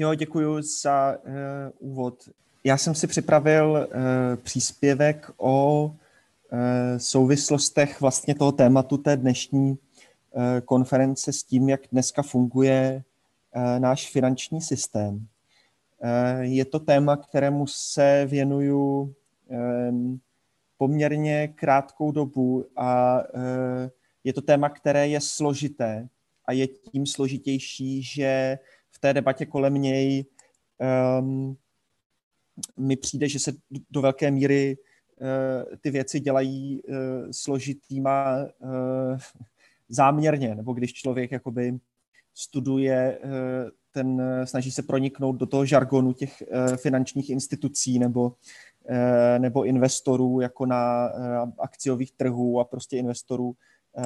Jo, děkuji za uh, úvod. Já jsem si připravil uh, příspěvek o uh, souvislostech vlastně toho tématu té dnešní uh, konference s tím, jak dneska funguje uh, náš finanční systém. Uh, je to téma, kterému se věnuju um, poměrně krátkou dobu a je to téma, které je složité a je tím složitější, že té debatě kolem něj um, mi přijde, že se do velké míry uh, ty věci dělají uh, složitýma uh, záměrně, nebo když člověk jakoby studuje uh, ten, snaží se proniknout do toho žargonu těch uh, finančních institucí nebo, nebo investorů jako na akciových trhů a prostě investorů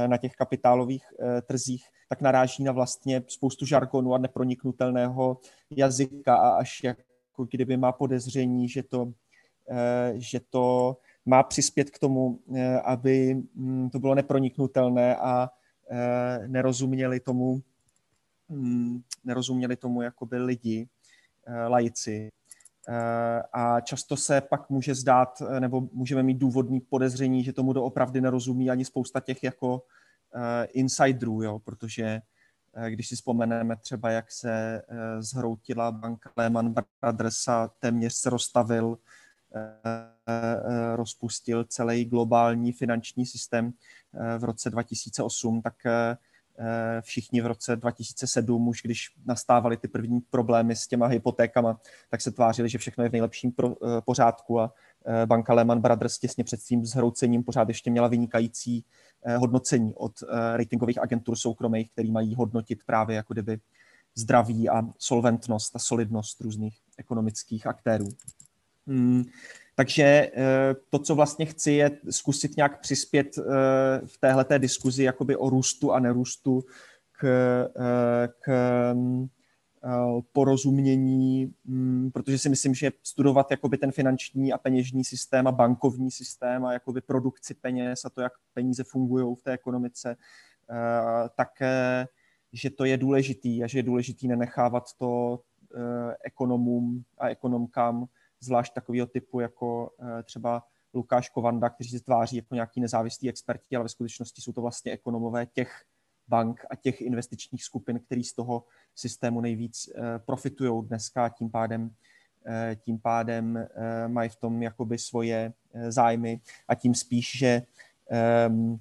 na těch kapitálových eh, trzích, tak naráží na vlastně spoustu žargonu a neproniknutelného jazyka a až jako kdyby má podezření, že to, eh, že to má přispět k tomu, aby hm, to bylo neproniknutelné a nerozuměli tomu, hm, nerozuměli tomu jakoby lidi, laici. Eh, a často se pak může zdát, eh, nebo můžeme mít důvodný podezření, že tomu doopravdy nerozumí ani spousta těch jako eh, insiderů, jo, protože když si vzpomeneme třeba, jak se zhroutila banka Lehman Brothers a téměř se rozstavil, rozpustil celý globální finanční systém v roce 2008, tak všichni v roce 2007, už když nastávaly ty první problémy s těma hypotékama, tak se tvářili, že všechno je v nejlepším eh, pořádku a eh, banka Lehman Brothers těsně před svým zhroucením pořád ještě měla vynikající hodnocení od ratingových agentur soukromých, který mají hodnotit právě jako kdyby zdraví a solventnost a solidnost různých ekonomických aktérů. Hmm. Takže eh, to, co vlastně chci, je zkusit nějak přispět eh, v téhle diskuzi jakoby o růstu a nerůstu k, eh, k porozumění, mm, protože si myslím, že studovat jakoby ten finanční a peněžní systém a bankovní systém a jakoby produkci peněz a to, jak peníze fungují v té ekonomice, tak že to je důležitý a že je důležitý nenechávat to ekonomům a ekonomkám zvlášť takového typu jako eh, třeba Lukáš Kovanda, kteří se tváří jako nějaký nezávislí experti, ale ve skutečnosti jsou to vlastně ekonomové těch bank a těch investičních skupin, který z toho systému nejvíc eh, profitují dneska a tím pádem eh, tím pádem mají v tom jakoby svoje zájmy. A tím spíš, že ehm,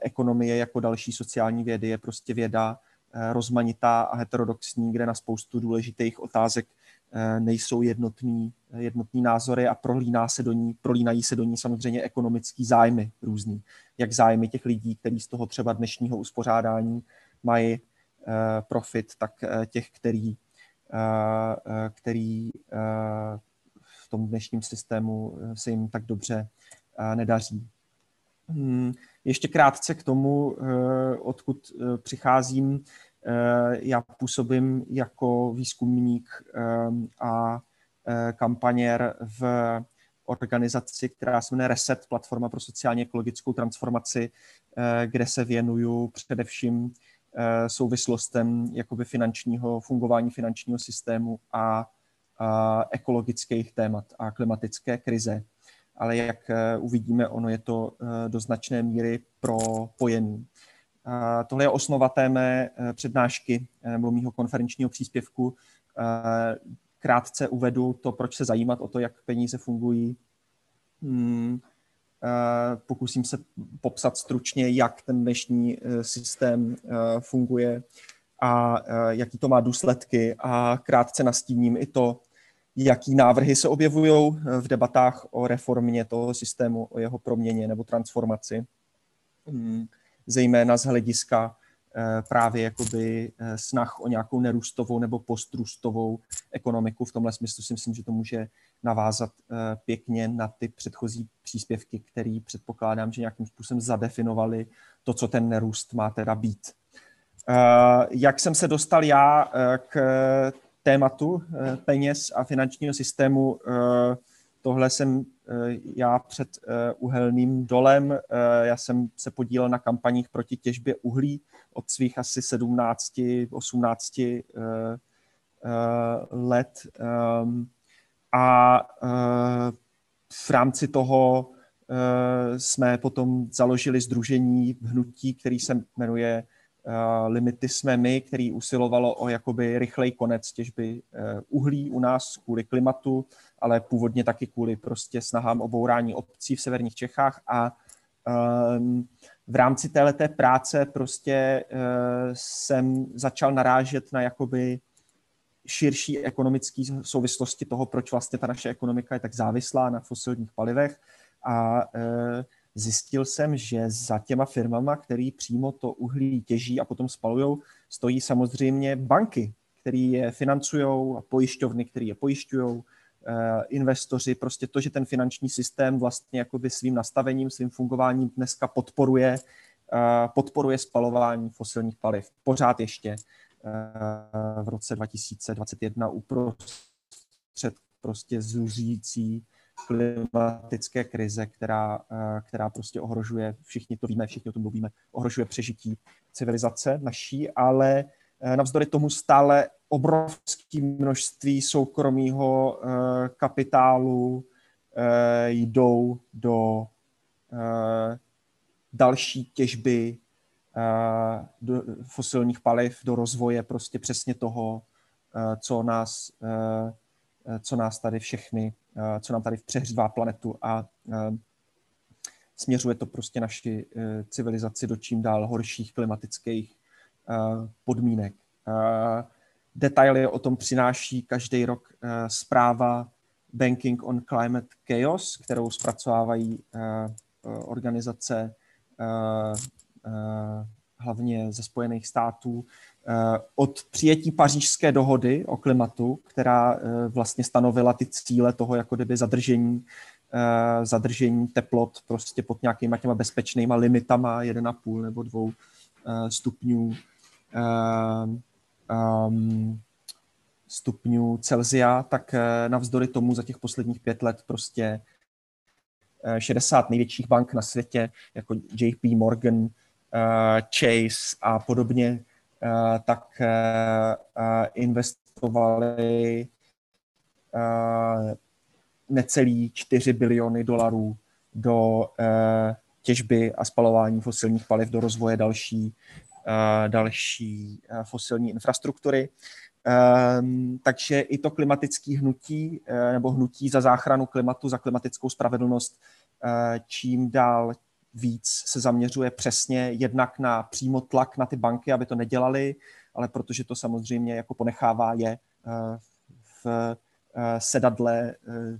ekonomie jako další sociální vědy je prostě věda rozmanitá a heterodoxní, kde na spoustu důležitých otázek nejsou jednotný, jednotný názory a prolíná se do ní, prolínají se do ní samozřejmě ekonomický zájmy různý. Jak zájmy těch lidí, kteří z toho třeba dnešního uspořádání mají eh, profit, tak eh, těch, který, který v tom dnešním systému se jim tak dobře nedaří. Hmm, ještě krátce k tomu, odkud přicházím. Eh, já působím jako výzkumník eh, a eh, kampaněr v organizaci, která se jmenuje Reset, platforma pro sociálně ekologickou transformaci, kde se věnuju především souvislostem jakoby finančního, fungování finančního systému a, a ekologických témat a klimatické krize. Ale jak uvidíme, ono je to do značné míry propojený. Tohle je osnova té mé eh, přednášky eh, nebo mého konferenčního příspěvku. Eh, krátce uvedu to, proč se zajímat o to, jak peníze fungují. Hmm, pokusím se popsat stručně, jak ten dnešní systém funguje a jaký to má důsledky a krátce nastíním i to, jaký návrhy se objevují v debatách o reformě toho systému, o jeho proměně nebo transformaci. Hmm zejména z hlediska eh, právě jakoby eh, snah o nějakou nerůstovou nebo postrůstovou ekonomiku. V tomhle smyslu si myslím, že to může navázat eh, pěkně na ty předchozí příspěvky, které předpokládám, že nějakým způsobem zadefinovali to, co ten nerůst má teda být. Jak jsem se dostal já k tématu peněz a finančního systému, tohle jsem já před eh, uhelným dolem. Eh, já jsem se podílel na kampaních proti těžbě uhlí od svých asi 17, 18 let a v rámci toho jsme potom založili združení hnutí, který se jmenuje Limity jsme my, který usilovalo o jakoby rychlej konec těžby uhlí u nás kvůli klimatu, ale původně taky kvůli prostě snahám o bourání obcí v severních Čechách a v rámci téhleté práce prostě jsem začal narážet na jakoby širší ekonomické souvislosti toho, proč vlastně ta naše ekonomika je tak závislá na fosilních palivech a zjistil jsem, že za těma firmama, který přímo to uhlí těží a potom spalují, stojí samozřejmě banky, které je financují a pojišťovny, které je pojišťují, investoři, prostě to, že ten finanční systém vlastně jakoby svým nastavením, svým fungováním dneska podporuje, podporuje spalování fosilních paliv. Pořád ještě v roce 2021 uprostřed prostě zuřící klimatické krize, která, která prostě ohrožuje, všichni to víme, všichni o tom mluvíme, ohrožuje přežití civilizace naší, ale navzdory tomu stále obrovské množství soukromého kapitálu jdou do další těžby do fosilních paliv, do rozvoje prostě přesně toho, co nás, co nás tady všechny, co nám tady přehřívá planetu a směřuje to prostě naši civilizaci do čím dál horších klimatických podmínek. Detaily o tom přináší každý rok zpráva Banking on Climate Chaos, kterou zpracovávají organizace hlavně ze Spojených států, od přijetí pařížské dohody o klimatu, která vlastně stanovila ty cíle toho jako kdyby zadržení, zadržení teplot prostě pod nějakýma těma bezpečnýma limitama 1,5 nebo 2 stupňů stupňů Celzia, tak navzdory tomu za těch posledních pět let prostě 60 největších bank na světě, jako JP Morgan, Chase a podobně, tak investovali necelý 4 biliony dolarů do těžby a spalování fosilních paliv, do rozvoje další, další fosilní infrastruktury. Takže i to klimatické hnutí nebo hnutí za záchranu klimatu, za klimatickou spravedlnost, čím dál víc se zaměřuje přesně jednak na přímo tlak na ty banky, aby to nedělali, ale protože to samozřejmě jako ponechává je eh, v eh, sedadle eh,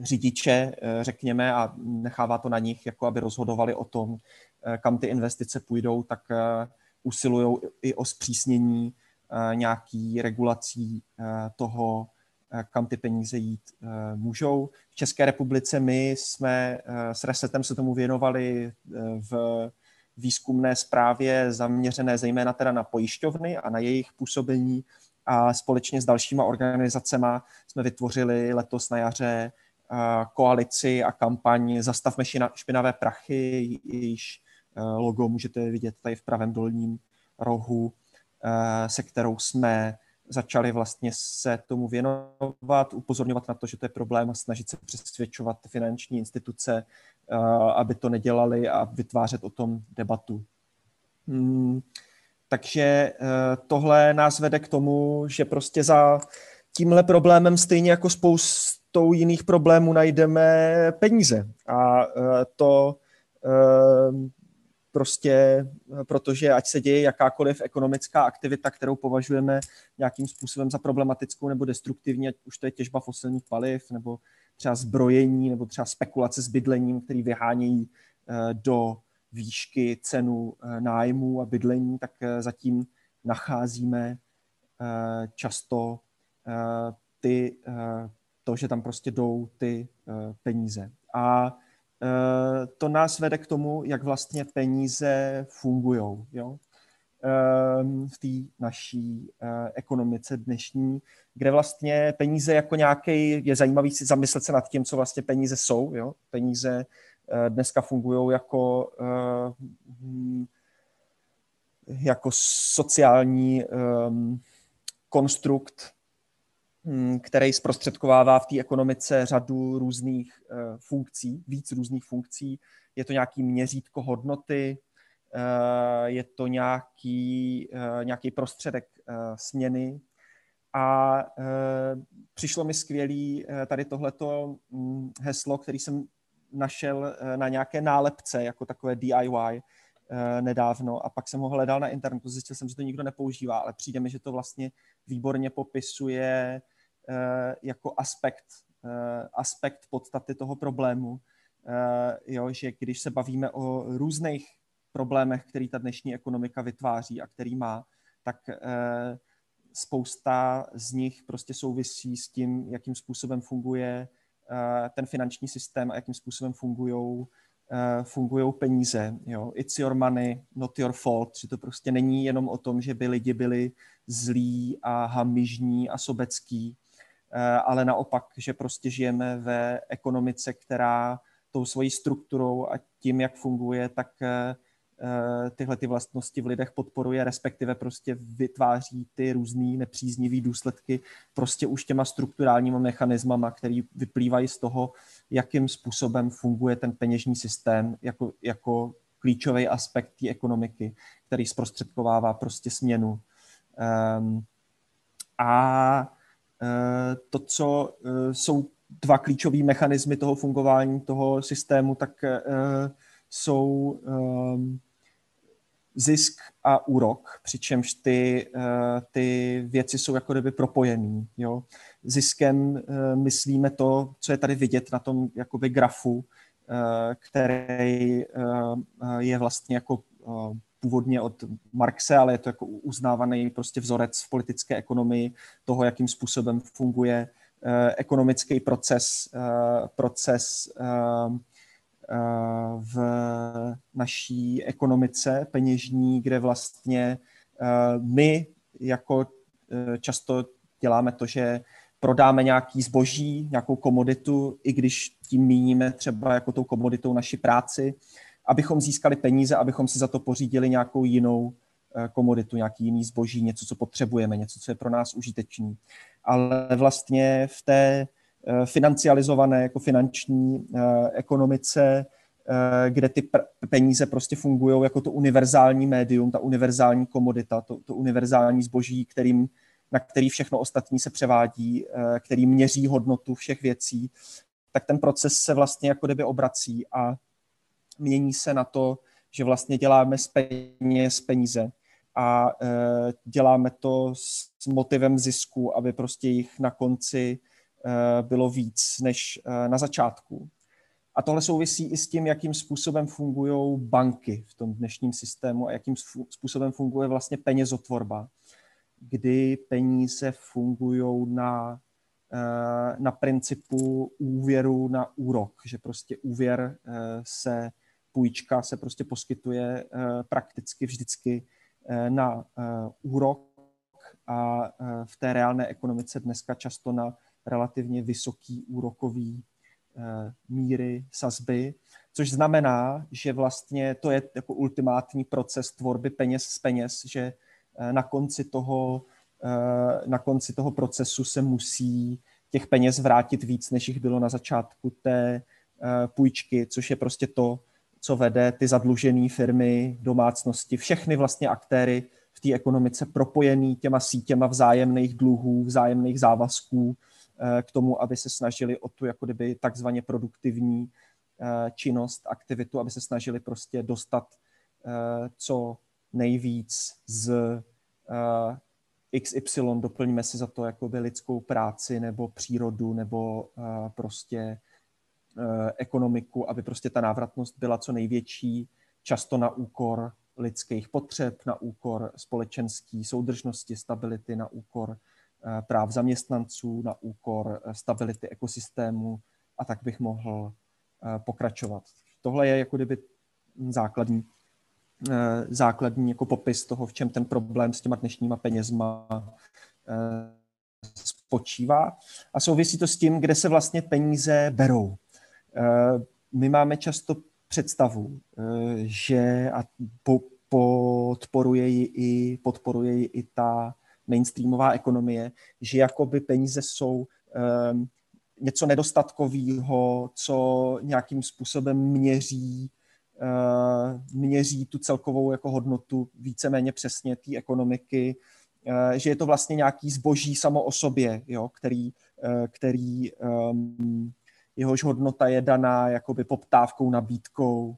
řidiče, řekněme, a nechává to na nich, jako aby rozhodovali o tom, kam ty investice půjdou, tak usilují i o zpřísnění nějaký regulací toho, kam ty peníze jít eh, můžou. V České republice my jsme eh, s Resetem se tomu věnovali v výzkumné zprávě zaměřené zejména teda na pojišťovny a na jejich působení a společně s dalšíma organizacemi jsme vytvořili letos na jaře koalici a kampaň Zastavme špinavé prachy, jejíž logo můžete vidět tady v pravém dolním rohu, se kterou jsme začali vlastně se tomu věnovat, upozorňovat na to, že to je problém a snažit se přesvědčovat finanční instituce, eh, aby to nedělali a vytvářet o tom debatu. Hmm, takže eh, tohle nás vede k tomu, že prostě za tímhle problémem stejně jako spoustou jiných problémů najdeme peníze. A eh, to prostě, eh, protože ať se děje jakákoliv ekonomická aktivita, kterou považujeme nějakým způsobem za problematickou nebo destruktivní, ať už to je těžba fosilních paliv, nebo třeba zbrojení, nebo třeba spekulace s bydlením, který vyhánějí eh, do výšky cenu eh, nájmu a bydlení, tak zatím nacházíme často ty, to, že tam prostě jdou ty peníze. A to nás vede k tomu, jak vlastně peníze fungují jo? Ehm, v té naší eh, ekonomice dnešní, kde vlastně peníze jako nějaký, je zajímavý si zamyslet se nad tím, co vlastně peníze jsou. Jo? Peníze eh, dneska fungují jako, hm, jako sociální ehm, konstrukt který zprostředkovává v té ekonomice řadu různých funkcí, víc různých funkcí. Je to nějaký měřítko hodnoty, je to nějaký, nějaký prostředek směny, a přišlo mi skvělý tady tohleto hm, heslo, který jsem našel na nějaké nálepce, jako takové DIY nedávno a pak jsem ho hledal na internetu, zjistil jsem, že to nikdo nepoužívá, ale přijde mi, že to vlastně výborně popisuje jako aspekt, aspekt podstaty toho problému, jo, že když se bavíme o různých problémech, který ta dnešní ekonomika vytváří a který má, tak spousta z nich prostě souvisí s tím, jakým způsobem funguje eh, ten finanční systém a jakým způsobem fungují eh, peníze. Jo. It's your money, not your fault. Že to prostě není jenom o tom, že by lidi byli zlí a hamižní a sobecký, eh, ale naopak, že prostě žijeme ve ekonomice, která tou svojí strukturou a tím, jak funguje, tak Eh, tyhle ty vlastnosti v lidech podporuje, respektive prostě vytváří ty různé nepříznivé důsledky prostě už těma strukturálníma mechanismama, který vyplývají z toho, jakým způsobem funguje ten peněžní systém jako, jako klíčový aspekt té ekonomiky, který zprostředkovává prostě směnu. Um, a to, co uh, jsou dva klíčové mechanismy toho fungování toho systému, tak uh, jsou um, zisk a úrok, přičemž ty, eh, ty věci jsou jako kdyby propojený. Jo. Ziskem eh, myslíme to, co je tady vidět na tom jakoby grafu, eh, který je vlastně jako původně od Marxe, ale je to jako uznávaný prostě vzorec v politické ekonomii toho, jakým způsobem funguje ekonomický proces, proces v naší ekonomice peněžní, kde vlastně eh, my jako eh, často děláme to, že prodáme nějaký zboží, nějakou komoditu, i když tím míníme třeba jako tou komoditou naši práci, abychom získali peníze, abychom si za to pořídili nějakou jinou eh, komoditu, nějaký jiný zboží, něco, co potřebujeme, něco, co je pro nás užitečný. Ale vlastně v té Eh, financializované jako finanční eh, ekonomice, kde ty peníze prostě fungují jako to univerzální médium, ta univerzální komodita, to, to univerzální zboží, kterým, na který všechno ostatní se převádí, který měří hodnotu všech věcí, tak ten proces se vlastně jako kdyby obrací a mění se na to, že vlastně děláme z peněz peníze a děláme to s motivem zisku, aby prostě jich na konci Eh, bylo víc než eh, na začátku. A tohle souvisí i s tím, jakým způsobem fungují banky v tom dnešním systému a jakým způsobem funguje vlastně penězotvorba, kdy peníze fungují na, na principu úvěru na úrok, že prostě úvěr se, půjčka se prostě poskytuje prakticky vždycky na úrok a v té reálné ekonomice dneska často na relativně vysoký úrokový eh, míry sazby, což znamená, že vlastně to je jako ultimátní proces tvorby peněz z peněz, že eh, na konci toho, eh, na konci toho procesu se musí těch peněz vrátit víc, než jich bylo na začátku té půjčky, což je prostě to, co vede ty zadlužené firmy, domácnosti, všechny vlastně aktéry v té ekonomice propojený těma sítěma vzájemných dluhů, vzájemných závazků, Eh, k tomu, aby se snažili o tu jako kdyby takzvaně produktivní eh, činnost, aktivitu, aby se snažili prostě dostat eh, co nejvíc z XY, doplňme si za to jakoby lidskou práci nebo přírodu nebo prostě ekonomiku, aby prostě ta návratnost byla co největší, často na úkor lidských potřeb, na úkor společenské soudržnosti, stability, na úkor Eh, práv zaměstnanců na úkor eh, stability ekosystému a tak bych mohl eh, pokračovat. Tohle je jako kdyby základní, základní jako popis toho, v čem ten problém s těma dnešníma penězma spočívá. A souvisí to s tím, kde se vlastně peníze berou. My máme často představu, že a podporuje ji i, podporuje ji i ta mainstreamová ekonomie, že jakoby peníze jsou um, něco nedostatkového, co nějakým způsobem měří, uh, měří tu celkovou jako hodnotu víceméně přesně té ekonomiky, uh, že je to vlastně nějaký zboží samo o sobě, jo, který, uh, který um, jehož hodnota je daná jakoby poptávkou, nabídkou,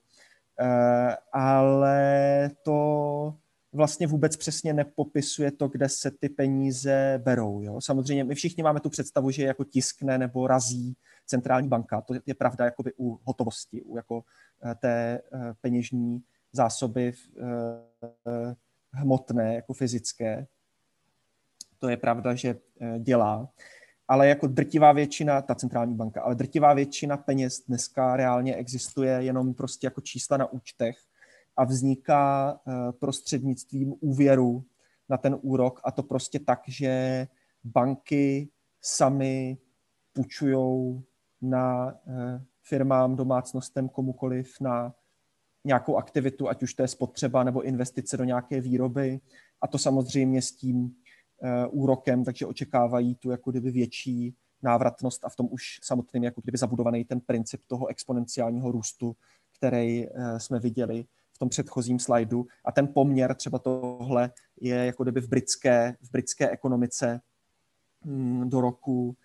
ale to vlastně vůbec přesně nepopisuje to, kde se ty peníze berou. Jo? Samozřejmě my všichni máme tu představu, že jako tiskne nebo razí centrální banka. To je pravda jakoby u hotovosti, u jako eh, té eh, peněžní zásoby eh, hmotné, jako fyzické. To je pravda, že dělá. Ale jako drtivá většina, ta centrální banka, ale drtivá většina peněz dneska reálně existuje jenom prostě jako čísla na účtech a vzniká eh, prostřednictvím úvěru na ten úrok a to prostě tak, že banky sami půjčují na eh, firmám, domácnostem, komukoliv na nějakou aktivitu, ať už to je spotřeba nebo investice do nějaké výroby. A to samozřejmě s tím úrokem, takže očekávají tu jako kdyby větší návratnost a v tom už samotným jako kdyby zabudovaný ten princip toho exponenciálního růstu, který jsme viděli v tom předchozím slajdu. A ten poměr třeba tohle je jako kdyby v britské, v britské ekonomice mm, do roku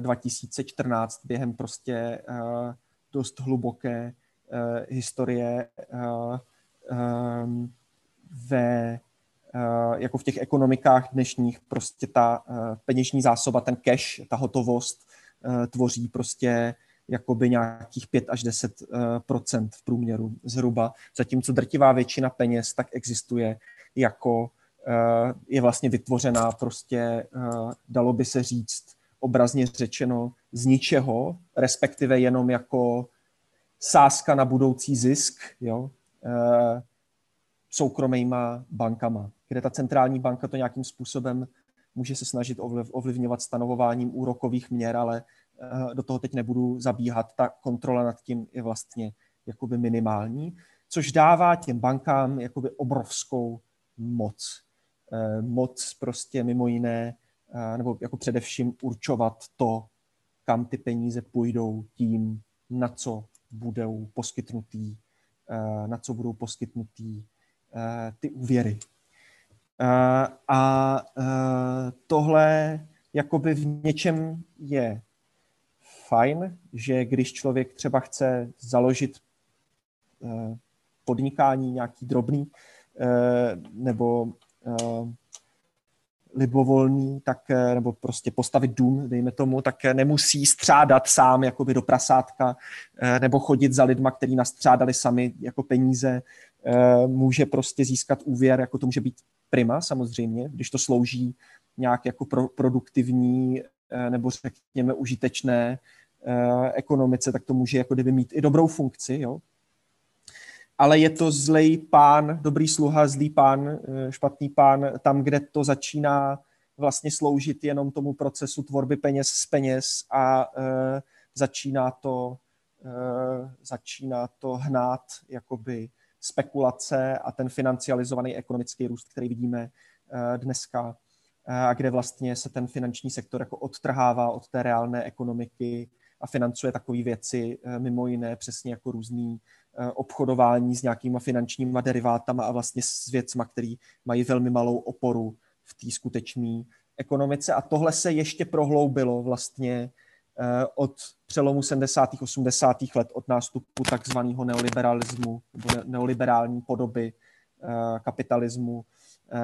2014 eh, během prostě eh, dost hluboké eh, historie ve jako v těch ekonomikách dnešních prostě ta peněžní zásoba, ten cash, ta hotovost tvoří prostě jakoby nějakých 5 až 10 eh, v průměru zhruba, zatímco drtivá většina peněz tak existuje jako eh, je vlastně vytvořená prostě, eh, dalo by se říct, obrazně řečeno z ničeho, respektive jenom jako sázka na budoucí zisk, jo, soukromýma bankama, kde ta centrální banka to nějakým způsobem může se snažit ovlivňovat stanovováním úrokových měr, ale Eh, do toho teď nebudu zabíhat, ta kontrola nad tím je vlastně jakoby minimální, což dává těm bankám jakoby obrovskou moc. Eh, moc prostě mimo jiné, eh, nebo jako především určovat to, kam ty peníze půjdou tím, na co budou poskytnutý, na co budou poskytnutý ty úvěry. A tohle jakoby v něčem je fajn, že když člověk třeba chce založit eh, podnikání nějaký drobný eh, nebo eh, libovolný, tak, nebo prostě postavit dům, dejme tomu, tak nemusí střádat sám jakoby do prasátka nebo chodit za lidma, který nastřádali sami jako peníze. Může prostě získat úvěr, jako to může být prima samozřejmě, když to slouží nějak jako pro, produktivní nebo řekněme užitečné Eh, ekonomice, tak to může jako kdyby mít i dobrou funkci, jo. Ale je to zlej pán, dobrý sluha, zlý pán, eh, špatný pán, tam, kde to začíná vlastně sloužit jenom tomu procesu tvorby peněz z peněz a začíná to začíná to hnát jakoby spekulace a ten financializovaný ekonomický růst, který vidíme uh, dneska, a kde vlastně se ten finanční sektor jako odtrhává od té reálné ekonomiky a financuje takové věci, eh, mimo jiné přesně jako různý eh, obchodování s nějakýma finančníma derivátama a vlastně s věcma, které mají velmi malou oporu v té skutečné ekonomice. A tohle se ještě prohloubilo vlastně eh, od přelomu 70. 80. let, od nástupu takzvaného neoliberalismu neoliberální podoby kapitalismu,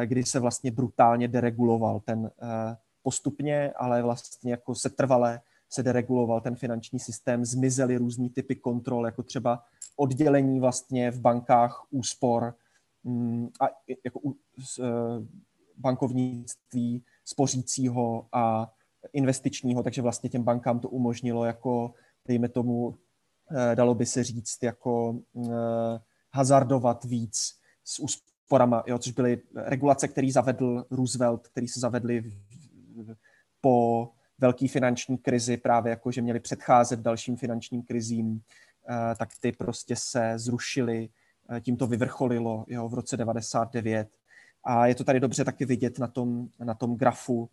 kdy se vlastně brutálně dereguloval ten postupně, ale vlastně jako se trvale se dereguloval ten finanční systém, zmizely různý typy kontrol, jako třeba oddělení vlastně v bankách úspor mm, a jako bankovnictví spořícího a investičního, takže vlastně těm bankám to umožnilo jako, dejme tomu, e, dalo by se říct, jako e, hazardovat víc s úsporama, jo, což byly regulace, které zavedl Roosevelt, který se zavedly po velký finanční krizi, právě jako, že měli předcházet dalším finančním krizím, eh, tak ty prostě se zrušily, eh, tím to vyvrcholilo jo, v roce 99 A je to tady dobře taky vidět na tom, na tom grafu,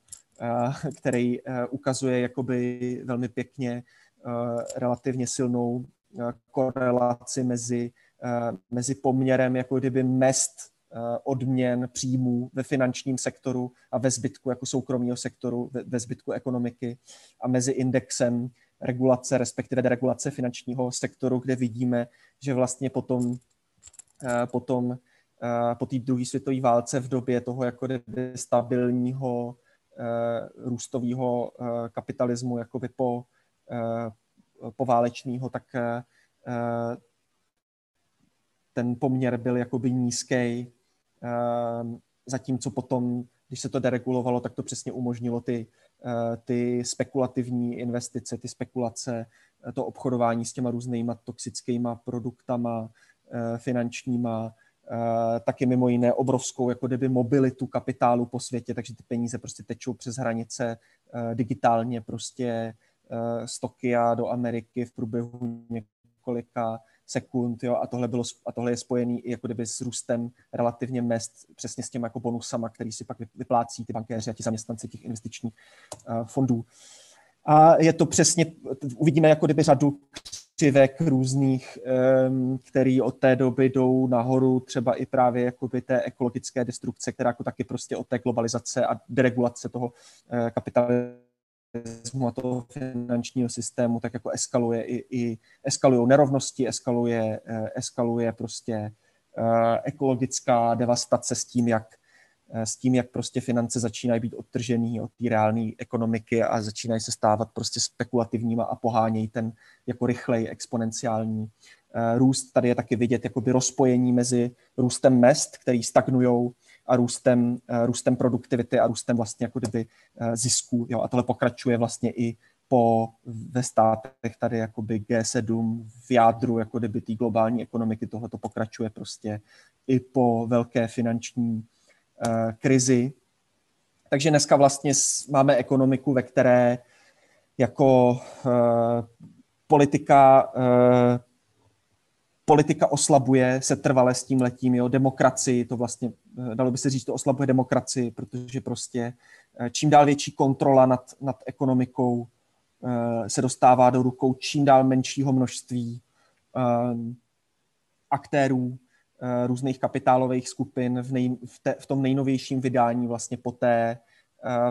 který ukazuje jakoby velmi pěkně relativně silnou korelaci mezi, mezi poměrem jako kdyby mest odměn, příjmů ve finančním sektoru a ve zbytku jako soukromého sektoru, ve, ve zbytku ekonomiky a mezi indexem regulace, respektive deregulace finančního sektoru, kde vidíme, že vlastně potom, potom po té druhé světové válce v době toho jako stabilního růstového kapitalismu jakoby po, po válečného, tak ten poměr byl jakoby nízký zatímco potom, když se to deregulovalo, tak to přesně umožnilo ty, eh, ty spekulativní investice, ty spekulace, eh, to obchodování s těma různýma toxickýma produktama, eh, finančníma, taky mimo jiné obrovskou jako kdyby mobilitu kapitálu po světě, takže ty peníze prostě tečou přes hranice digitálně prostě z Tokia do Ameriky v průběhu několika sekund, jo, a tohle, bylo, a tohle je spojený i jako kdyby s růstem relativně mest, přesně s těmi jako bonusama, který si pak vyplácí ty bankéři a ti zaměstnanci těch investičních fondů. A je to přesně, uvidíme jako kdyby řadu křivek různých, který od té doby jdou nahoru, třeba i právě jakoby té ekologické destrukce, která jako taky prostě od té globalizace a deregulace toho uh, kapitalismu a toho finančního systému, tak jako eskaluje i, i eskalují nerovnosti, eskaluje, eh, eskaluje prostě eh, ekologická devastace s tím, jak eh, s tím, jak prostě finance začínají být odtržený od té reálné ekonomiky a začínají se stávat prostě spekulativníma a pohánějí ten jako rychlej exponenciální růst. Tady je taky vidět jakoby rozpojení mezi růstem mest, který stagnují a růstem, eh, růstem produktivity a růstem vlastně jako kdyby eh, zisku. Jo? A tohle pokračuje vlastně i po ve státech tady jakoby G7 v jádru jako kdyby té globální ekonomiky tohle to pokračuje prostě i po velké finanční krizi. Takže dneska vlastně máme ekonomiku, ve které jako uh, politika uh, politika oslabuje se trvale s tím letím, jo, demokracii, to vlastně, eh, dalo by se říct, to oslabuje demokracii, protože prostě eh, čím dál větší kontrola nad, nad ekonomikou eh, se dostává do rukou čím dál menšího množství aktérů, různých kapitálových skupin v, nej, v, te, v tom nejnovějším vydání vlastně po té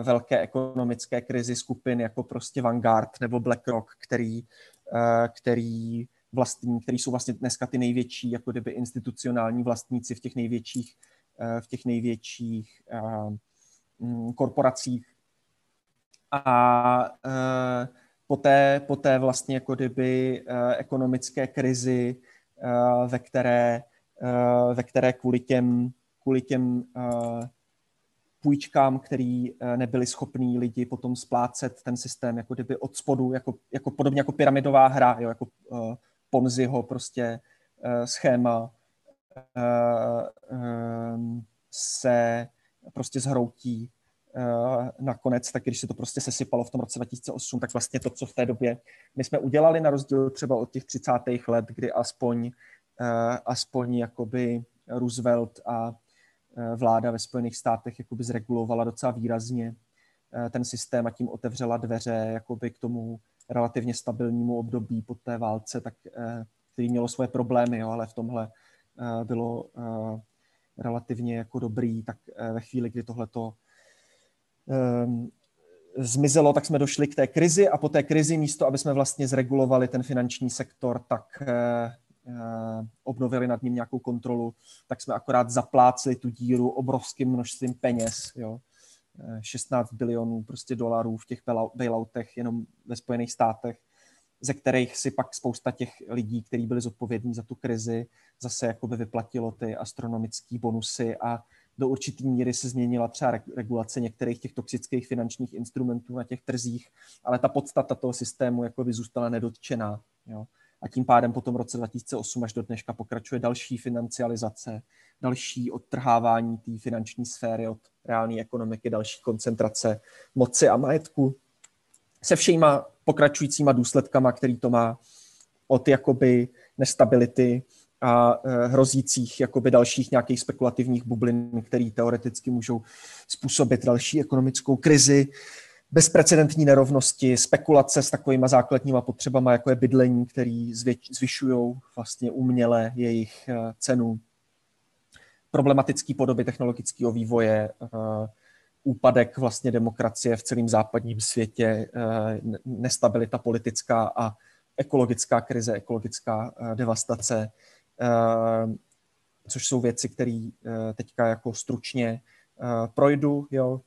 velké ekonomické krizi skupin jako prostě Vanguard nebo BlackRock, který, který vlastní, který jsou vlastně dneska ty největší, jako kdyby institucionální vlastníci v těch největších, eh, v těch největších eh, mm, korporacích. A eh, poté, poté vlastně jako kdyby ekonomické krizi, ve které, ve které kvůli těm, kvůli těm půjčkám, který nebyli schopní lidi potom splácet ten systém jako kdyby od spodu, jako, jako podobně jako pyramidová hra, jo, jako Ponziho prostě uh, schéma uh, um, se prostě zhroutí uh, nakonec, tak když se to prostě sesypalo v tom roce 2008, tak vlastně to, co v té době my jsme udělali, na rozdíl třeba od těch 30. let, kdy aspoň, uh, aspoň jakoby Roosevelt a uh, vláda ve Spojených státech jakoby zregulovala docela výrazně ten systém a tím otevřela dveře jakoby k tomu relativně stabilnímu období po té válce, tak, eh, který mělo svoje problémy, jo, ale v tomhle eh, bylo eh, relativně jako dobrý, tak ve chvíli, kdy tohleto zmizelo, tak jsme došli k té krizi a po té krizi místo, aby jsme vlastně zregulovali ten finanční sektor, tak obnovili nad ním nějakou kontrolu, tak jsme akorát zaplácli tu díru obrovským množstvím peněz. Jo. 16 bilionů prostě dolarů v těch bailoutech jenom ve Spojených státech, ze kterých si pak spousta těch lidí, kteří byli zodpovědní za tu krizi, zase jakoby vyplatilo ty astronomické bonusy a do určitý míry se změnila třeba regulace některých těch toxických finančních instrumentů na těch trzích, ale ta podstata toho systému jako by zůstala nedotčená. Jo a tím pádem potom v roce 2008 až do dneška pokračuje další financializace, další odtrhávání té finanční sféry od reálné ekonomiky, další koncentrace moci a majetku se všema pokračujícíma důsledkama, který to má od jakoby nestability a hrozících jakoby dalších nějakých spekulativních bublin, které teoreticky můžou způsobit další ekonomickou krizi, bezprecedentní nerovnosti, spekulace s takovými základníma potřebama, jako je bydlení, který zvyšují vlastně uměle jejich cenu, problematické podoby technologického vývoje, úpadek vlastně demokracie v celém západním světě, nestabilita politická a ekologická krize, ekologická devastace, Eh, což jsou věci, které eh, teďka jako stručně eh, projdu. Jo.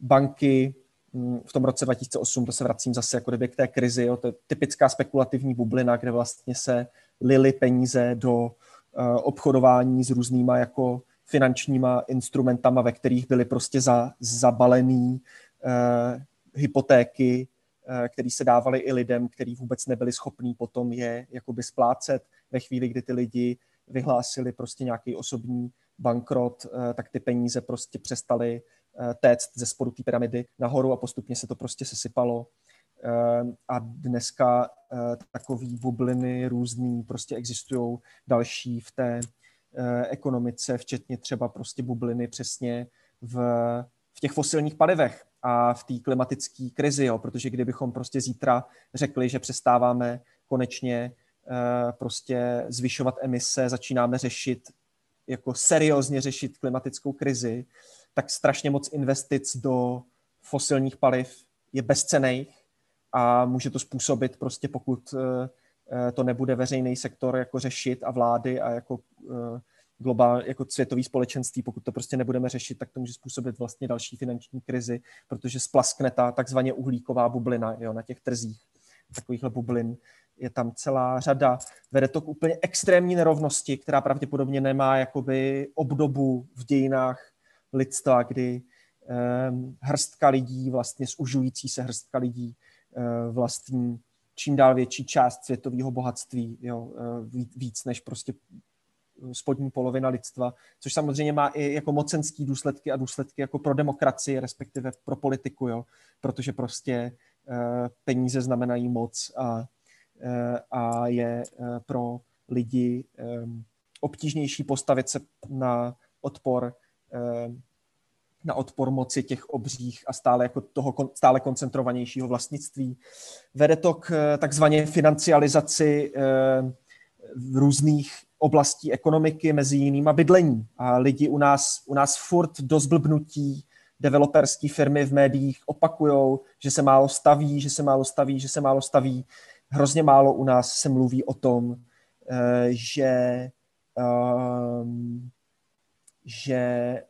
Banky hm, v tom roce 2008, to se vracím zase jako k té krizi, jo, to je typická spekulativní bublina, kde vlastně se lily peníze do obchodování s různýma jako finančníma instrumentama, ve kterých byly prostě za, zabalený uh, hypotéky, uh, které se dávaly i lidem, kteří vůbec nebyli schopní potom je jakoby splácet. Ve chvíli, kdy ty lidi vyhlásili prostě nějaký osobní bankrot, eh, tak ty peníze prostě přestaly eh, téct ze spodu té pyramidy nahoru a postupně se to prostě sesypalo. Eh, a dneska takový bubliny různý prostě existují další v té ekonomice, včetně třeba prostě bubliny přesně v, v těch fosilních palivech a v té klimatické krizi, jo, protože kdybychom prostě zítra řekli, že přestáváme konečně Eh, prostě zvyšovat emise, začínáme řešit, jako seriózně řešit klimatickou krizi, tak strašně moc investic do fosilních paliv je bezcených a může to způsobit prostě, pokud eh, eh, to nebude veřejný sektor jako řešit a vlády a jako globál, jako světový společenství, pokud to prostě nebudeme řešit, tak to může způsobit vlastně další finanční krizi, protože splaskne ta takzvaně uhlíková bublina jo, na těch trzích, takovýchhle bublin. Je tam celá řada, vede to k úplně extrémní nerovnosti, která pravděpodobně nemá jakoby obdobu v dějinách lidstva, kdy um, hrstka lidí, vlastně zužující se hrstka lidí uh, vlastní čím dál větší část světového bohatství, jo, uh, víc než prostě spodní polovina lidstva, což samozřejmě má i jako mocenský důsledky a důsledky jako pro demokracii, respektive pro politiku, jo, protože prostě uh, peníze znamenají moc a Eh, a je eh, pro lidi ehm, obtížnější postavit se na odpor ehm, na odpor moci těch obřích a stále jako toho stále koncentrovanějšího vlastnictví. Vede to k eh, takzvané financializaci v různých oblastí ekonomiky, mezi jinýma bydlení. A lidi u nás, u nás furt do zblbnutí developerské firmy v médiích opakují, že se málo staví, že se málo staví, že se málo staví hrozně málo u nás se mluví o tom, eh, že, ehm, že eh,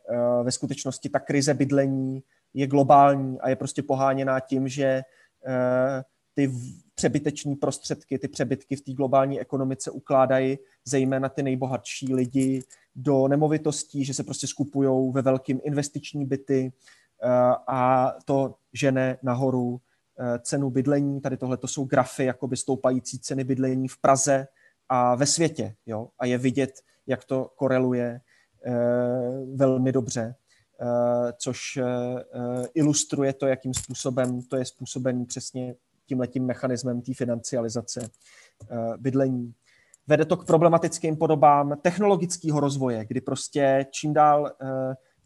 ve skutečnosti ta krize bydlení je globální a je prostě poháněná tím, že eh, ty přebyteční prostředky, ty přebytky v té globální ekonomice ukládají zejména ty nejbohatší lidi do nemovitostí, že se prostě skupují ve velkým investiční byty a to žene nahoru Eh, cenu bydlení. Tady tohle to jsou grafy jakoby stoupající ceny bydlení v Praze a ve světě. Jo? A je vidět, jak to koreluje eh, velmi dobře, eh, což ilustruje to, jakým způsobem to je způsobený přesně tímhletím mechanismem té financializace bydlení. Vede to k problematickým podobám technologického rozvoje, kdy prostě čím dál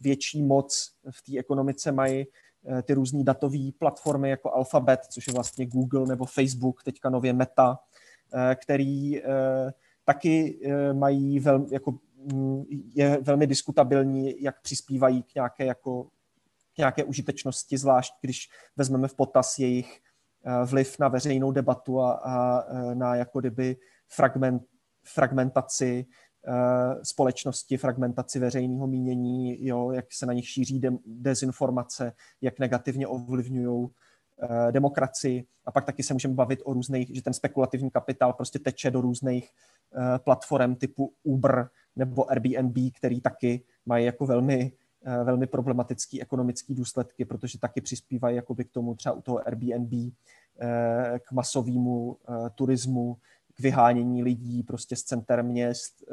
větší moc v té ekonomice mají Eh, ty různé datové platformy jako Alphabet, což je vlastně Google nebo Facebook, teďka nově Meta, eh, který eh, taky mají velmi, jako, je velmi diskutabilní, jak přispívají k nějaké, jako, k nějaké užitečnosti, zvlášť když vezmeme v potaz jejich vliv na veřejnou debatu a, a na jako kdyby fragment, fragmentaci Eh, společnosti, fragmentaci veřejného mínění, jo, jak se na nich šíří de- dezinformace, jak negativně ovlivňují eh, demokracii. A pak taky se můžeme bavit o různých, že ten spekulativní kapitál prostě teče do různých eh, platform typu Uber nebo Airbnb, který taky mají jako velmi, velmi problematický ekonomický důsledky, protože taky přispívají jakoby k tomu třeba u toho Airbnb k masovému turismu, k vyhánění lidí prostě z center měst,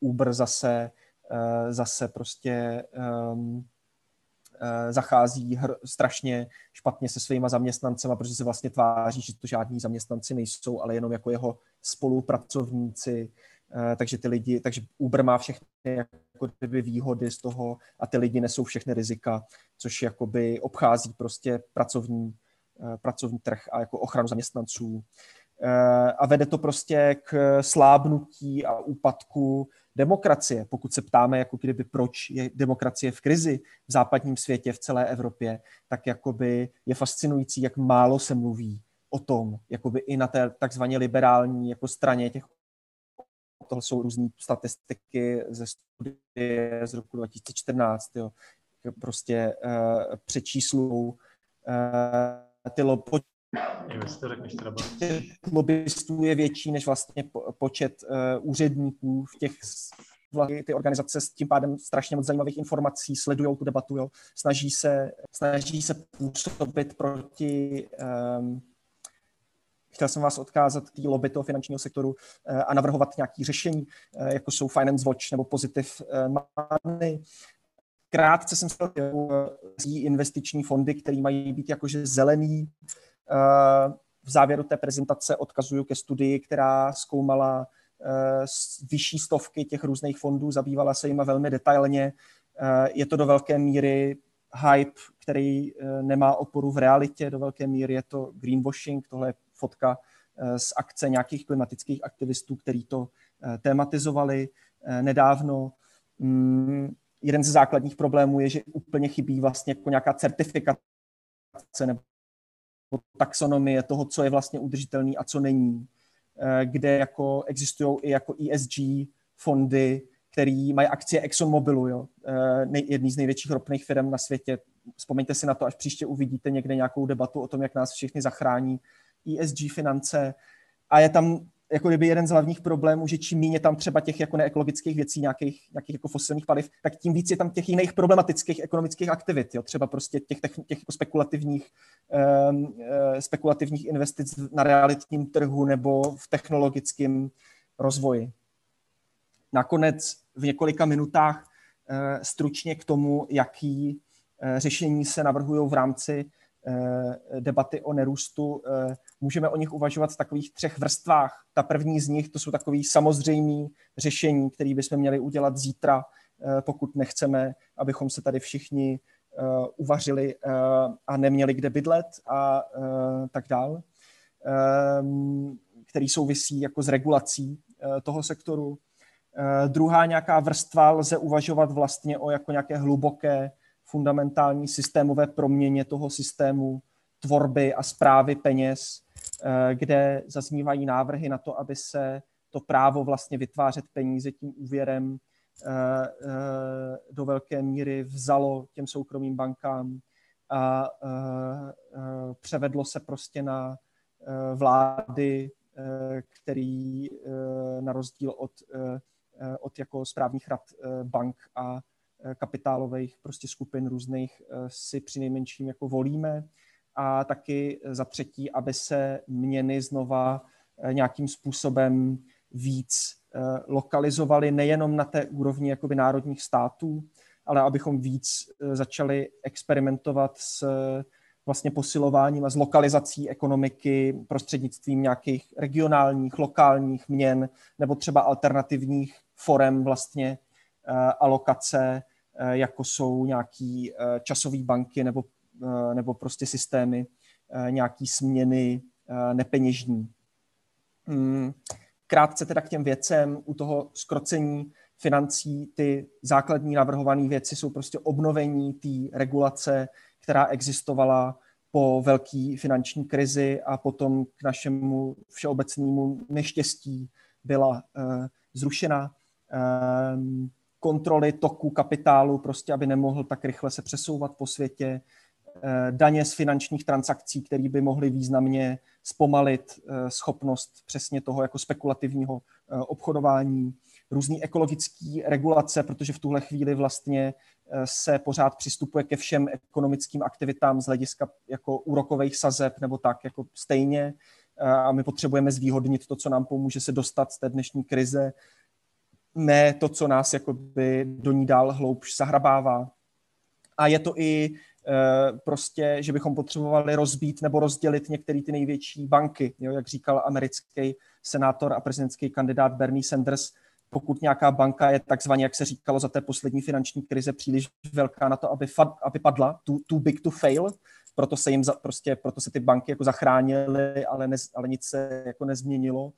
Uber zase, zase prostě um, zachází hr, strašně špatně se svýma zaměstnancema, protože se vlastně tváří, že to žádní zaměstnanci nejsou, ale jenom jako jeho spolupracovníci. Takže ty lidi, takže Uber má všechny jako kdyby výhody z toho a ty lidi nesou všechny rizika, což jakoby obchází prostě pracovní, pracovní trh a jako ochranu zaměstnanců. Eh, a vede to prostě k slábnutí a úpadku demokracie. Pokud se ptáme, jako kdyby proč je demokracie v krizi v západním světě, v celé Evropě, tak jakoby je fascinující, jak málo se mluví o tom, jakoby i na té takzvaně liberální jako straně těch tohle jsou různé statistiky ze studie z roku 2014, jo. prostě uh, přečíslují uh, ty Lobbystů je větší než vlastně počet uh, úředníků v těch ty organizace s tím pádem strašně moc zajímavých informací, sledují tu debatu, jo. Snaží, se, snaží se působit proti um, chtěl jsem vás odkázat k lobby toho finančního sektoru uh, a navrhovat nějaké řešení, uh, jako jsou Finance Watch nebo Positive Money. Krátce jsem se investiční fondy, které mají být jakože zelený, v závěru té prezentace odkazuju ke studii, která zkoumala eh, vyšší stovky těch různých fondů, zabývala se jima velmi detailně. Eh, je to do velké míry hype, který eh, nemá oporu v realitě, do velké míry je to greenwashing, tohle je fotka z akce nějakých klimatických aktivistů, kteří to tematizovali nedávno. Mm, jeden ze základních problémů je, že úplně chybí vlastně jako nějaká certifikace nebo taxonomie toho, co je vlastně udržitelný a co není, eh, kde jako existují i jako ESG fondy, který mají akcie ExxonMobilu, jo, eh, jedný z největších ropných firm na světě. Vzpomeňte si na to, až příště uvidíte někde nějakou debatu o tom, jak nás všichni zachrání ESG finance. A je tam jako kdyby jeden z hlavních problémů, že čím méně tam třeba těch jako neekologických věcí, nějakých, nějakých jako fosilních paliv, tak tím víc je tam těch jiných problematických ekonomických aktivit, jo? třeba prostě těch, těch, těch jako spekulativních, um, spekulativních investic na realitním trhu nebo v technologickém rozvoji. Nakonec v několika minutách uh, stručně k tomu, jaký uh, řešení se navrhují v rámci debaty o nerůstu, eh, můžeme o nich uvažovat v takových třech vrstvách. Ta první z nich, to jsou takový samozřejmý řešení, které bychom měli udělat zítra, eh, pokud nechceme, abychom se tady všichni uvařili a neměli kde bydlet a tak dál, který souvisí jako s regulací toho sektoru. Druhá nějaká vrstva lze uvažovat vlastně o jako nějaké hluboké fundamentální systémové proměně toho systému tvorby a zprávy peněz, eh, kde zaznívají návrhy na to, aby se to právo vlastně vytvářet peníze tím úvěrem eh, eh, do velké míry vzalo těm soukromým bankám a převedlo se prostě na vlády, který na rozdíl od, od jako správních rad bank a kapitálových prostě skupin různých eh, si při nejmenším jako volíme. A taky za třetí, aby se měny znova eh, nějakým způsobem víc lokalizovaly nejenom na té úrovni jakoby národních států, ale abychom víc začali experimentovat s vlastně posilováním a s lokalizací ekonomiky prostřednictvím nějakých regionálních, lokálních měn nebo třeba alternativních forem vlastně alokace Eh, jako jsou nějaký eh, časové banky nebo, eh, nebo prostě systémy, nějaký směny nepeněžní. Hmm, krátce teda k těm věcem, u toho skrocení financí ty základní navrhované věci jsou prostě obnovení té regulace, která existovala po velké finanční krizi a potom k našemu všeobecnému neštěstí byla uh, zrušena. Um, kontroly toku kapitálu, prostě aby nemohl tak rychle se přesouvat po světě, eh, daně z finančních transakcí, které by mohly významně zpomalit eh, schopnost přesně toho jako spekulativního eh, obchodování, různé ekologické regulace, protože v tuhle chvíli vlastně se pořád přistupuje ke všem ekonomickým aktivitám z hlediska jako úrokových sazeb nebo tak jako stejně. A my potřebujeme zvýhodnit to, co nám pomůže se dostat z té dnešní krize ne to, co nás jakoby do ní dál hloubš zahrabává. A je to i prostě, že bychom potřebovali rozbít nebo rozdělit některé ty největší banky, jo, jak říkal americký senátor a prezidentský kandidát Bernie Sanders, pokud nějaká banka je takzvaně, jak se říkalo za té poslední finanční krize, příliš velká na to, aby, fad, aby padla, too, too big to fail, proto se jim za, prostě, proto se ty banky jako zachránily, ale, ne, ale nic se jako nezměnilo,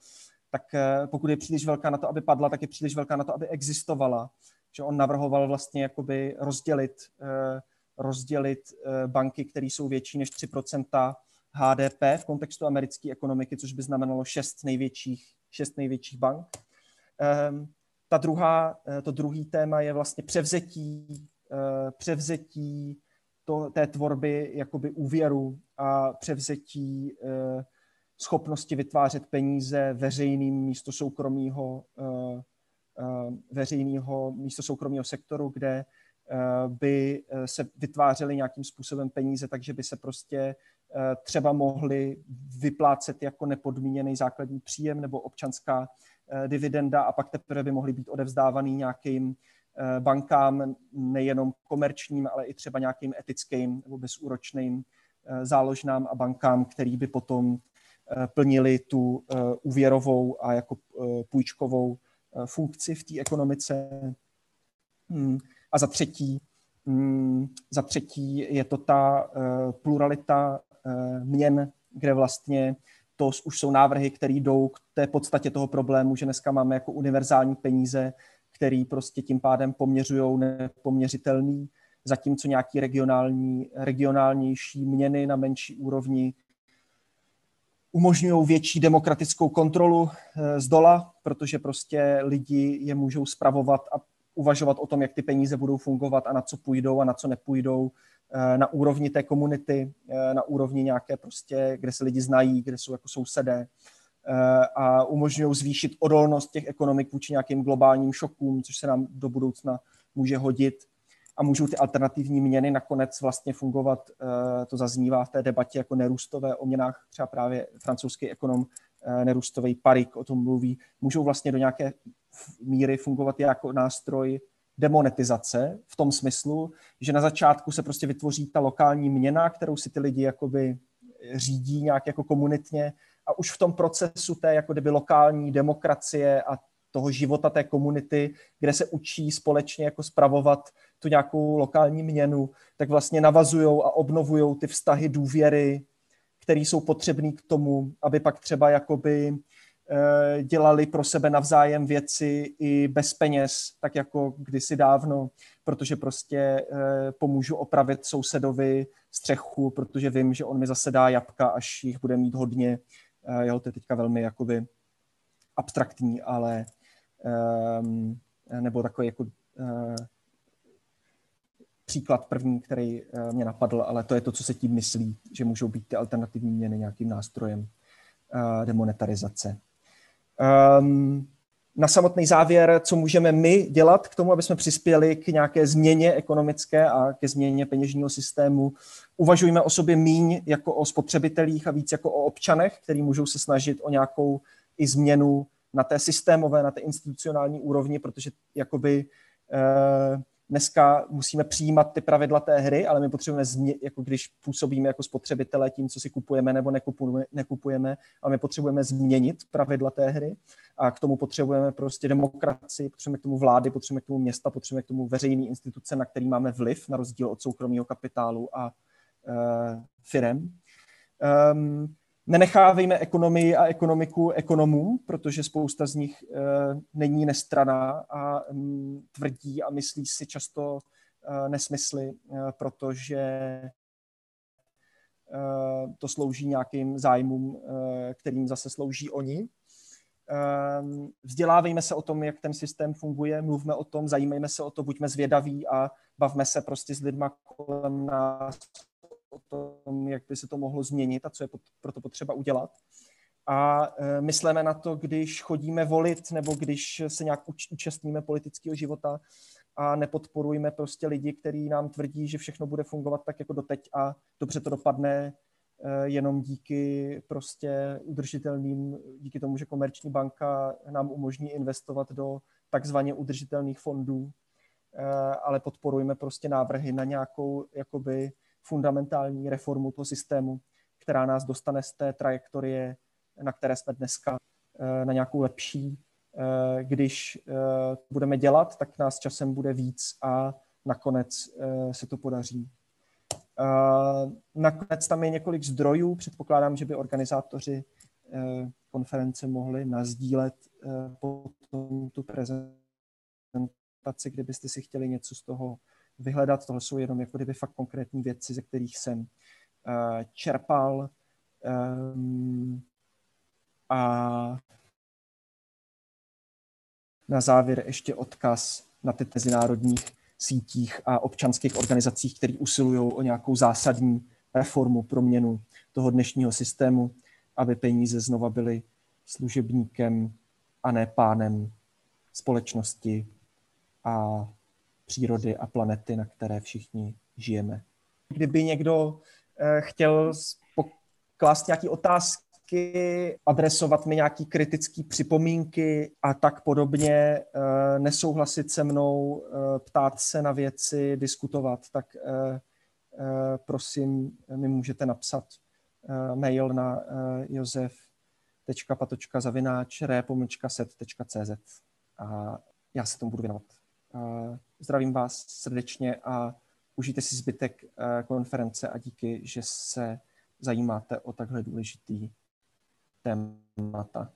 tak eh, pokud je příliš velká na to, aby padla, tak je příliš velká na to, aby existovala. Že on navrhoval vlastně jakoby rozdělit, eh, rozdělit eh, banky, které jsou větší než 3% HDP v kontextu americké ekonomiky, což by znamenalo šest největších, šest největších bank. Ehm, ta druhá, to druhý téma je vlastně převzetí, převzetí to, té tvorby jakoby úvěru a převzetí schopnosti vytvářet peníze veřejným místo soukromého eh, eh, veřejného místo soukromého sektoru, kde by se vytvářely nějakým způsobem peníze, takže by se prostě třeba mohly vyplácet jako nepodmíněný základní příjem nebo občanská dividenda a pak teprve by mohly být odevzdávaný nějakým Eh, bankám, nejenom komerčním, ale i třeba nějakým etickým nebo bezúročným eh, záložnám a bankám, který by potom eh, plnili tu úvěrovou a jako půjčkovou funkci v té ekonomice. Hmm. A za třetí, hmm, za třetí je to ta pluralita měn, kde vlastně to už jsou návrhy, které jdou k té podstatě toho problému, že dneska máme jako univerzální peníze, který prostě tím pádem poměřují nepoměřitelný, zatímco nějaký regionální, regionálnější měny na menší úrovni umožňují větší demokratickou kontrolu eh, z dola, protože prostě lidi je můžou spravovat a uvažovat o tom, jak ty peníze budou fungovat a na co půjdou a na co nepůjdou eh, na úrovni té komunity, eh, na úrovni nějaké prostě, kde se lidi znají, kde jsou jako sousedé. A umožňují zvýšit odolnost těch ekonomik vůči nějakým globálním šokům, což se nám do budoucna může hodit. A můžou ty alternativní měny nakonec vlastně fungovat, eh, to zaznívá v té debatě jako nerůstové o měnách, třeba právě francouzský ekonom eh, nerůstový Parik o tom mluví, můžou vlastně do nějaké míry fungovat jako nástroj demonetizace v tom smyslu, že na začátku se prostě vytvoří ta lokální měna, kterou si ty lidi jakoby řídí nějak jako komunitně. A už v tom procesu té jako lokální demokracie a toho života té komunity, kde se učí společně jako spravovat tu nějakou lokální měnu, tak vlastně navazují a obnovují ty vztahy důvěry, které jsou potřebné k tomu, aby pak třeba jakoby eh, dělali pro sebe navzájem věci i bez peněz, tak jako kdysi dávno, protože prostě eh, pomůžu opravit sousedovi střechu, protože vím, že on mi zase dá jabka, až jich bude mít hodně. Eh, jo, to je teďka velmi jakoby abstraktní, ale um, nebo takový jako uh, příklad první, který uh, mě napadl, ale to je to, co se tím myslí, že můžou být ty alternativní měny nějakým nástrojem uh, demonetarizace. Um, na samotný závěr, co můžeme my dělat k tomu, aby jsme přispěli k nějaké změně ekonomické a ke změně peněžního systému. Uvažujeme o sobě míň jako o spotřebitelích a víc jako o občanech, který můžou se snažit o nějakou i změnu na té systémové, na té institucionální úrovni, protože jakoby eh, dneska musíme přijímat ty pravidla té hry, ale my potřebujeme, změ, jako když působíme jako spotřebitelé tím, co si kupujeme nebo nekupujeme, nekupujeme, ale my potřebujeme změnit pravidla té hry a k tomu potřebujeme prostě demokracii, potřebujeme k tomu vlády, potřebujeme k tomu města, potřebujeme k tomu veřejné instituce, na který máme vliv, na rozdíl od soukromého kapitálu a uh, firem. Um, Nenechávejme ekonomii a ekonomiku ekonomům, protože spousta z nich e, není nestraná a mm, tvrdí a myslí si často e, nesmysly, e, protože to slouží nějakým zájmům, kterým zase slouží oni. E, vzdělávejme se o tom, jak ten systém funguje, mluvme o tom, zajímejme se o to, buďme zvědaví a bavme se prostě s lidma kolem nás o tom, jak by se to mohlo změnit a co je pro to potřeba udělat. A e, myslíme na to, když chodíme volit nebo když se nějak účastníme politického života a nepodporujeme prostě lidi, kteří nám tvrdí, že všechno bude fungovat tak jako doteď a dobře to dopadne e, jenom díky prostě udržitelným, díky tomu, že komerční banka nám umožní investovat do takzvaně udržitelných fondů, ale podporujeme prostě návrhy na nějakou jakoby fundamentální reformu toho systému, která nás dostane z té trajektorie, na které jsme dneska, na nějakou lepší. Když budeme dělat, tak nás časem bude víc a nakonec se to podaří. Nakonec tam je několik zdrojů. Předpokládám, že by organizátoři konference mohli nazdílet potom tu prezentaci, kdybyste si chtěli něco z toho vyhledat. Tohle jsou jenom jako kdyby fakt konkrétní věci, ze kterých jsem čerpal. A na závěr ještě odkaz na ty mezinárodních sítích a občanských organizacích, které usilují o nějakou zásadní reformu, proměnu toho dnešního systému, aby peníze znova byly služebníkem a ne pánem společnosti a přírody a planety, na které všichni žijeme. Kdyby někdo eh, chtěl klást nějaké otázky, adresovat mi nějaké kritické připomínky a tak podobně, eh, nesouhlasit se mnou, eh, ptát se na věci, diskutovat, tak prosím, mi můžete napsat mail na josef.patočka.zavináč.re.set.cz a já se tomu budu věnovat. Zdravím vás srdečně a užijte si zbytek konference a díky, že se zajímáte o takhle důležitý témata.